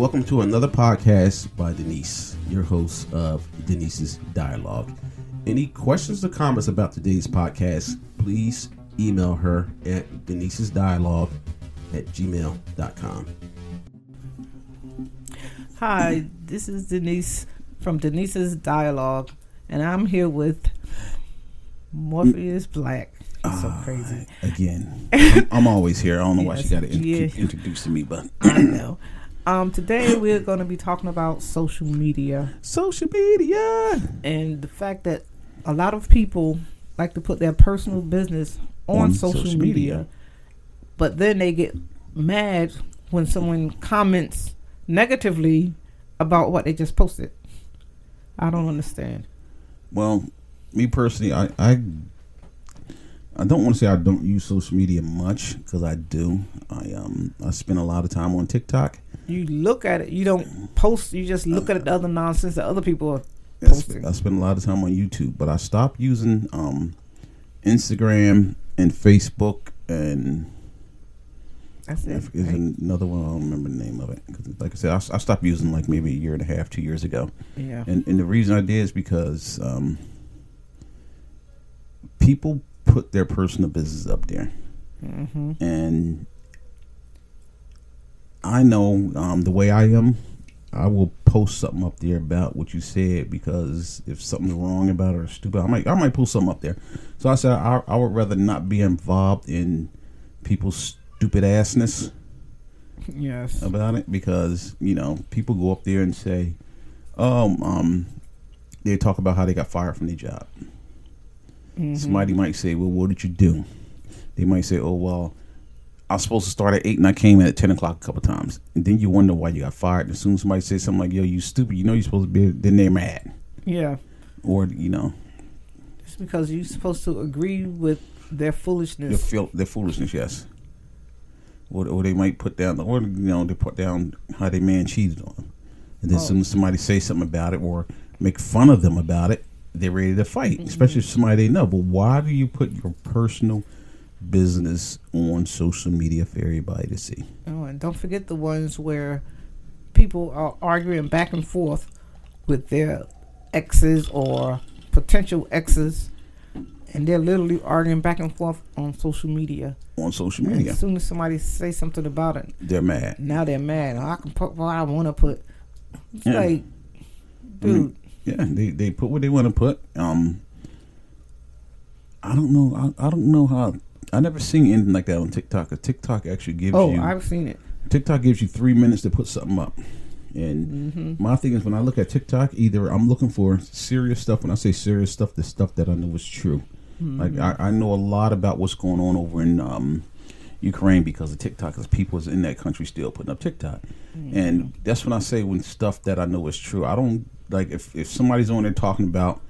Welcome to another podcast by Denise, your host of Denise's Dialogue. Any questions or comments about today's podcast, please email her at Denise's Dialogue at gmail.com. Hi, this is Denise from Denise's Dialogue, and I'm here with Morpheus Black. He's so ah, crazy. Again, I'm, I'm always here. I don't know why she Yes, got to in- yeah. introducing me, but I know. Um, today we're going to be talking about social media social media. and the fact that a lot of people like to put their personal business on, On social, social media, media. but then they get mad when someone comments negatively about what they just posted. I don't understand. Well, me personally, I I, I don't want to say I don't use social media much because I do. I um I spend a lot of time on TikTok. You look at it, you don't post, you just look at the other nonsense that other people are I posting. I spend a lot of time on YouTube, but I stopped using um Instagram and Facebook and That's I it. right? another one. I don't remember the name of it. 'Cause like I said, I stopped using like maybe a year and a half, two years ago. Yeah. And and the reason I did is because um, people put their personal business up there, hmm and I know um, the way I am. I will post something up there about what you said because if something's wrong about it or stupid, I might I might post something up there. So I said I, I would rather not be involved in people's stupid assness Yes. about it because you know people go up there and say, "Oh, um, they talk about how they got fired from their job." Mhm. Somebody might say, "Well, what did you do?" They might say, "Oh, well, I was supposed to start at eight and I came in at ten o'clock a couple times." And then you wonder why you got fired. And as soon as somebody says something like, "Yo, you stupid," you know you're supposed to be. Then they're mad, Yeah. or you know, It's because you're supposed to agree with their their foolishness. feel their foolishness. Yes. Or, or they might put down, the or you know, they put down how they man cheated on them, and then Oh. soon as somebody say something about it or make fun of them about it, they're ready to fight. Mm-hmm. Especially if somebody they know. But why do you put your personal business on social media for everybody to see? Oh, and don't forget the ones where people are arguing back and forth with their exes or potential exes, and they're literally arguing back and forth on social media. On social And media, as soon as somebody say something about it, they're mad. now they're mad. I can put what I want to put. It's Yeah. like, dude, Yeah, they they put what they want to put. Um, I don't know. I, I don't know how. I never seen anything like that on TikTok. TikTok actually gives oh, you Oh, I've seen it. TikTok gives you three minutes to put something up. And hmm my thing is when I look at TikTok, either I'm looking for serious stuff. When I say serious stuff, the stuff that I know is true. Like I, I know a lot about what's going on over in um, Ukraine because of TikTok. Because people is in that country still putting up TikTok, and that's when I say when stuff that I know is true. I don't like if if somebody's on there talking about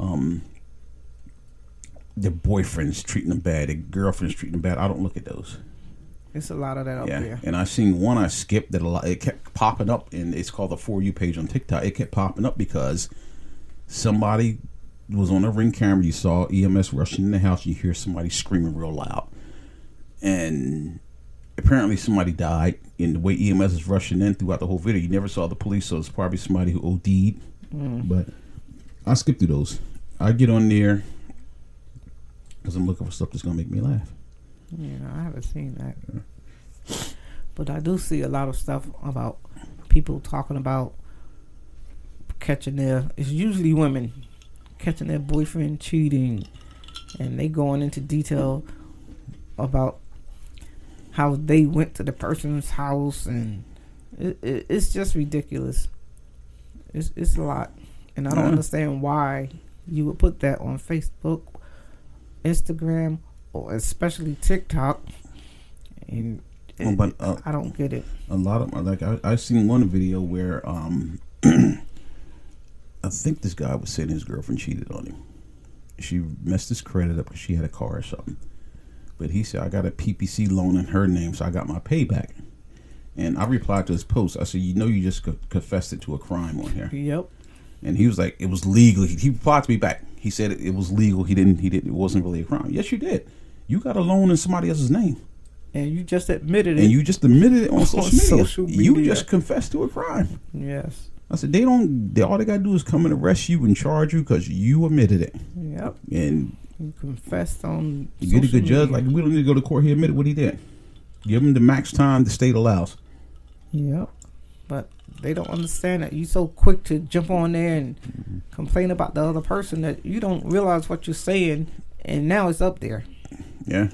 um their boyfriends treating them bad, their girlfriends treating them bad. I don't look at those. It's a lot of that up Yeah, there. and I seen one I skipped that a lot. It kept popping up, and it's called the For You page on TikTok. It kept popping up because somebody was on a ring camera. You saw EMS rushing in the house. You hear somebody screaming real loud, and apparently somebody died. And the way EMS is rushing in throughout the whole video, you never saw the police, so it's probably somebody who OD'd. Mm. But I skip through those. I get on there because I'm looking for stuff that's gonna make me laugh. Yeah, I haven't seen that. But I do see a lot of stuff about people talking about catching their it's usually women catching their boyfriend cheating and they going into detail about how they went to the person's house and it, it, it's just ridiculous. It's it's a lot. And I don't Yeah. understand why you would put that on Facebook, Instagram, or especially TikTok. And it- but, uh, I don't get it. a lot of like I I seen one video where um I think this guy was saying his girlfriend cheated on him. She messed his credit up because she had a car or something. But he said I got a PPP loan in her name, so I got my payback. And I replied to his post. I said, "You know, you just co- confessed it to a crime on here." Yep. And he was like, "It was legal." He, he replied to me back. He said it, it was legal. He didn't. He didn't. It wasn't really a crime. Yes, you did. You got a loan in somebody else's name. and you just admitted it. and you just admitted it on, On social, media. social You just confessed to a crime. yes. I said they don't. They, all they gotta do is come and arrest you and charge you because you admitted it. Yep. And You confessed on. you get a good judge. Like we don't need to go to court. He admitted what he did. Give him the max time the state allows. Yep. But they don't understand that you're so quick to jump on there and Mm-hmm. complain about the other person that you don't realize what you're saying, and now it's up there. Yeah,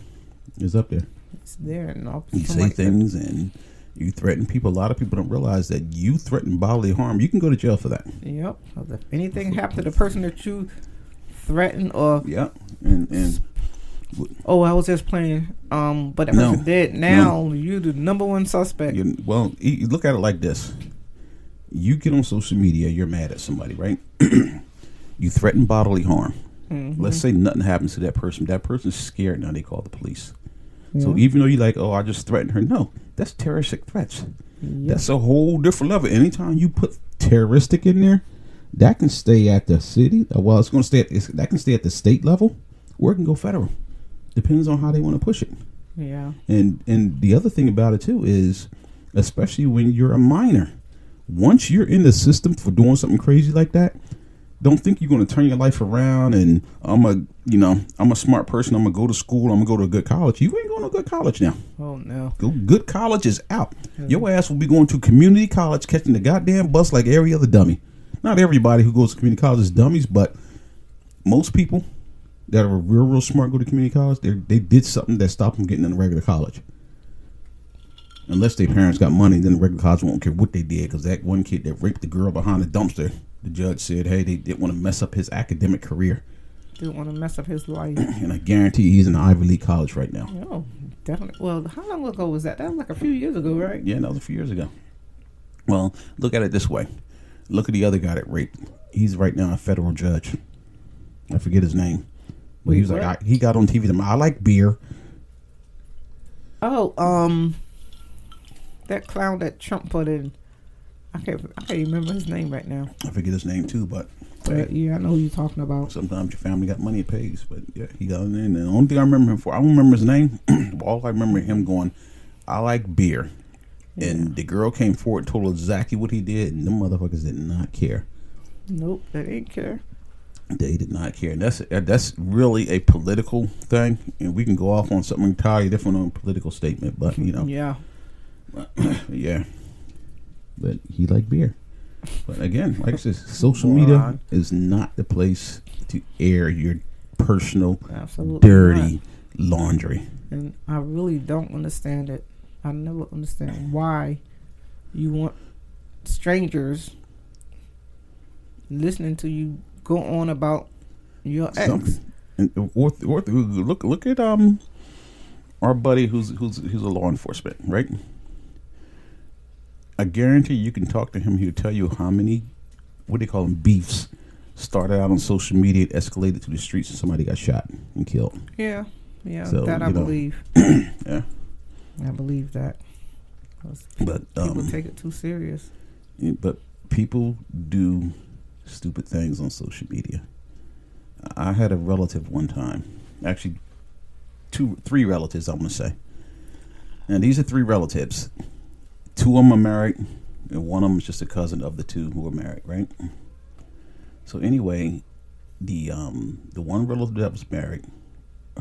it's up there. It's there, and You say like that. things and you threaten people. A lot of people don't realize that you threaten bodily harm. You can go to jail for that. Yep. If anything happened to the person that you threatened or Yeah, and and oh I was just playing, um, but that No. person dead. Now you're the number one suspect. you, well, you look at it like this: you get on social media, you're mad at somebody, right? you threaten bodily harm. Mhm. Let's say nothing happens to that person. That person's scared now. They call the police. So even though you're like, oh, I just threatened her, no, that's terroristic threats. That's a whole different level. Anytime you put terroristic in there, that can stay at the city. uh, Well, it's going to stay at that can stay at the state level, or it can go federal. Depends on how they want to push it. yeah. And and the other thing about it too is, especially when you're a minor, once you're in the system for doing something crazy like that, don't think you're going to turn your life around and I'm a you know I'm a smart person. I'm gonna go to school. I'm gonna go to a good college. You ain't going to a good college now. Oh no. Go good college is out. Your ass will be going to community college, catching the goddamn bus like every other dummy. Not everybody who goes to community college is dummies, but most people that are real, real smart go to community college. They they did something that stopped them getting in the regular college. Unless their parents got money, then the regular college won't care what they did. Because that one kid that raped the girl behind the dumpster, the judge said, "Hey, they didn't want to mess up his academic career." Didn't want to mess up his life. And I guarantee he's in an Ivy League college right now. oh, definitely. Well, how long ago was that? That was like a few years ago, right? Yeah, that was a few years ago. Well, look at it this way. Look at the other guy that raped. He's right now a federal judge. I forget his name. But he was like. I, he got on TV. I like beer. Oh, um, that clown that Trump put in. I can't. I can't remember his name right now. I forget his name too, but But yeah, I know who you're talking about. sometimes your family got money, it pays. But yeah, he got in there. And the only thing I remember him for, I don't remember his name. all I remember him going, I like beer. And the girl came forward, and told exactly what he did, and the motherfuckers did not care. Nope, they didn't care. They did not care, and that's uh, that's really a political thing. And we can go off on something entirely different on a political statement, but you know, Yeah. yeah. But he liked beer. But again, like I said, social media is not the place to air your personal, Absolutely. dirty not. laundry. And I really don't understand it. I never understand why you want strangers listening to you go on about your ex. And or, or look look at um our buddy who's who's who's a law enforcement, right? I guarantee you can talk to him. He'll tell you how many what do they call them beefs started out on social media, it escalated to the streets, and somebody got shot and killed. Yeah, yeah, So, that I know. believe. Yeah, I believe that. but people um, take it too serious. But people do stupid things on social media. I had a relative one time, actually, two, three relatives. I'm gonna say, and these are three relatives. Two of them are married, and one of them is just a cousin of the two who are married, right? So anyway, the um the one relative that was married,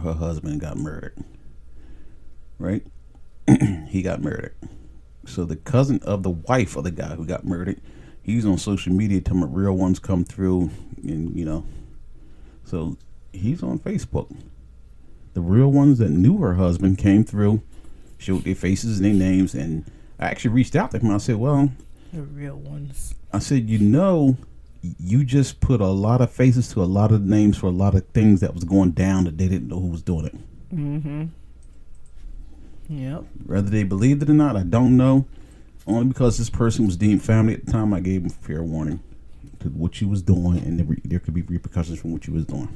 her husband got murdered. Right? he got murdered. So the cousin of the wife of the guy who got murdered, he's on social media till my real ones come through, and you know, so he's on Facebook. The real ones that knew her husband came through, showed their faces and their names, and I actually reached out to him. I said, "Well, The real ones. I said, you know, you just put a lot of faces to a lot of names for a lot of things that was going down that they didn't know who was doing it. Mm-hmm. Yep. Whether they believed it or not, I don't know. Only because this person was deemed family at the time, I gave him fair warning to what she was doing, and there, re- there could be repercussions from what she was doing.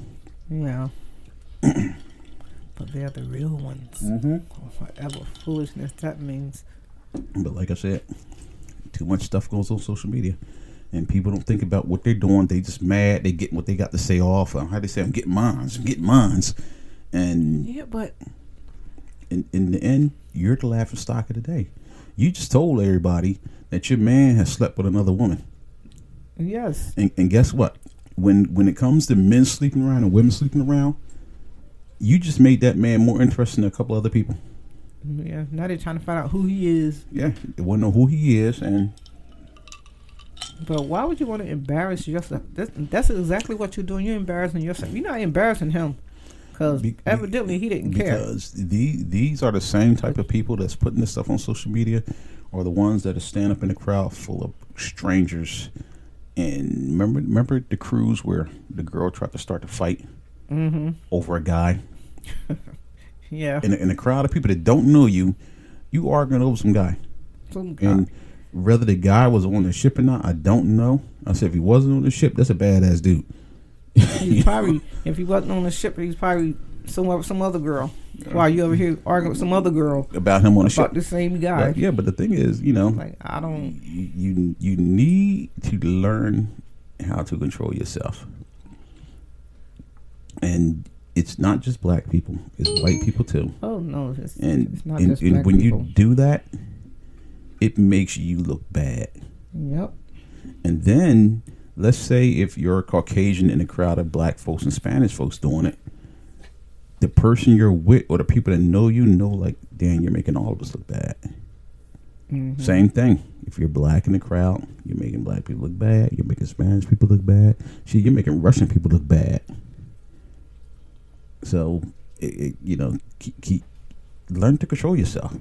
Yeah. but they're the real ones. Mm-hmm. Whatever foolishness that means. But like I said, too much stuff goes on social media, and people don't think about what they're doing. They just mad. They get what they got to say off. How they say, "I'm getting mines. I'm getting mines," and Yeah, but in, in the end, you're the laughing stock of the day. You just told everybody that your man has slept with another woman. Yes. And, and guess what? When when it comes to men sleeping around and women sleeping around, you just made that man more interesting than a couple other people. Yeah. Now they're trying to find out who he is. Yeah, they want to know who he is, and But why would you want to embarrass yourself? That's, that's exactly what you're doing. You're embarrassing yourself. You're not embarrassing him because Be- evidently he didn't care. because the, these are the same type of people that's putting this stuff on social media, or the ones that are stand up in a crowd full of strangers. And remember, remember the cruise where the girl tried to start a fight Mm-hmm. over a guy Yeah. in a, in a crowd of people that don't know you. You arguing over some guy. Some guy. And whether the guy was on the ship or not, I don't know. I said if he wasn't on the ship, that's a badass dude. He's probably if he wasn't on the ship, he's probably somewhere with some other girl. While you over here arguing with some other girl About him on the ship. the same guy. Yeah, but the thing is, you know, Like I don't. you you you need to learn how to control yourself, and it's not just black people; it's white people too. Oh no, it's, And it's not and, just and black when people. you do that, it makes you look bad. Yep. And then let's say if you're a Caucasian in a crowd of black folks and Spanish folks doing it, the person you're with or the people that know you know like, Dan, you're making all of us look bad. Mhm. Same thing. If you're black in the crowd, you're making black people look bad. You're making Spanish people look bad. Shit, you're making Russian people look bad. So, it, it, you know, keep, keep learn to control yourself.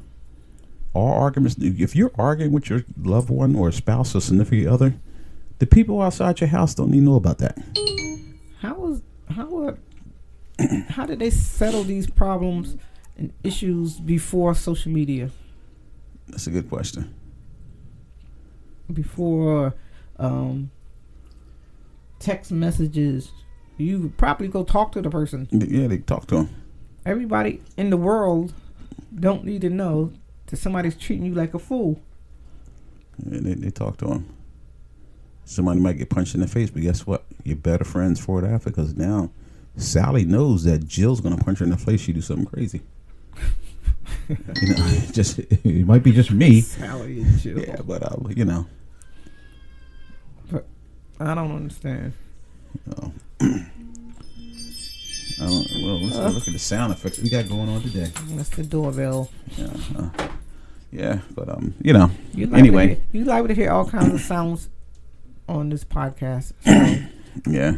All arguments. If you're arguing with your loved one or spouse or significant other, the people outside your house don't need to know about that. How was how are, how did they settle these problems and issues before social media? That's a good question. Before um, text messages, you would probably go talk to the person. Yeah, they talk to them. Everybody in the world don't need to know that somebody's treating you like a fool. And they, they talk to them. Somebody might get punched in the face, but guess what? You're better friends for it after because now Sally knows that Jill's gonna punch her in the face. She do something crazy. you know, just it might be just me. Sally and Jill. Yeah, but uh, you know, I don't understand. Oh. I don't. Well, let's Uh. look at the sound effects we got going on today. That's the doorbell. Yeah, uh, yeah, but um, you know, You Anyway. to you liable to hear all kinds of sounds on this podcast. So, yeah.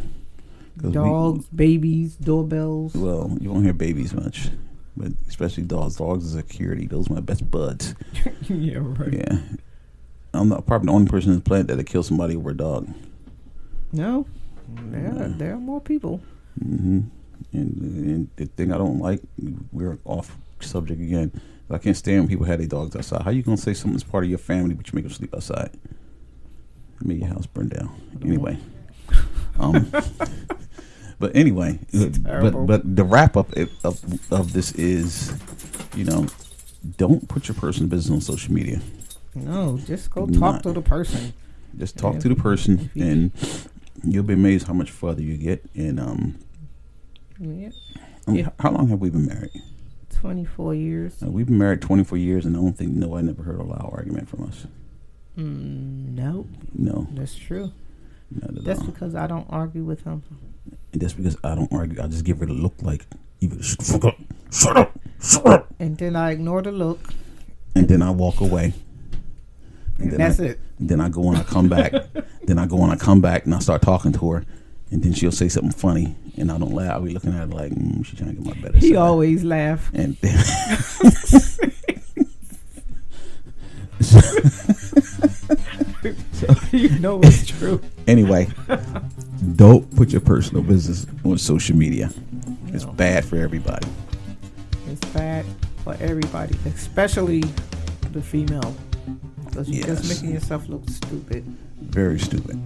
'Cause we- dogs, babies, doorbells. well, you won't hear babies much, but especially dogs. Dogs are security. Those are my best buds. yeah, right. Yeah. I'm not probably the only person on the planet that'll kill somebody over a dog. No, there Yeah. there are more people. hmm And, and the thing I don't like, we're off subject again. I can't stand when people have their dogs outside. How you gonna say something's part of your family, but you make them sleep outside? Your house burned down. Anyway. Um, but anyway, but but the wrap up of of this is, you know, don't put your personal business on social media. No, just go Not- talk to the person. Just talk Yeah. to the person, and you'll be amazed how much further you get. And um, Yeah, mean, Yeah. how long have we been married? twenty four years. Uh, we've been married 24 years, and I don't think no, I never heard a loud argument from us. Mm, no, No, that's true. That's all. because I don't argue with him. And that's because I don't argue. I just give her the look like, better shut up, shut up, shut up, And then I ignore the look. and then I walk away. And then that's I, it. Then I go and I come back. then I go and I come back and I start talking to her, and then she'll say something funny, and I don't laugh. I'll be looking at her like, mm, she's trying to get my better He side. always laugh. And then you know it's true. anyway, don't put your personal business on social media. It's bad for everybody. It's bad for everybody, especially the female. Because you're just making yourself look stupid. Very stupid.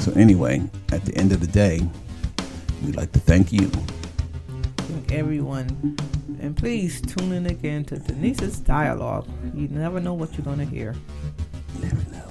So anyway, at the end of the day, we'd like to thank you. Thank everyone. And please tune in again to Denise's dialogue. You never know what you're going to hear. Never know.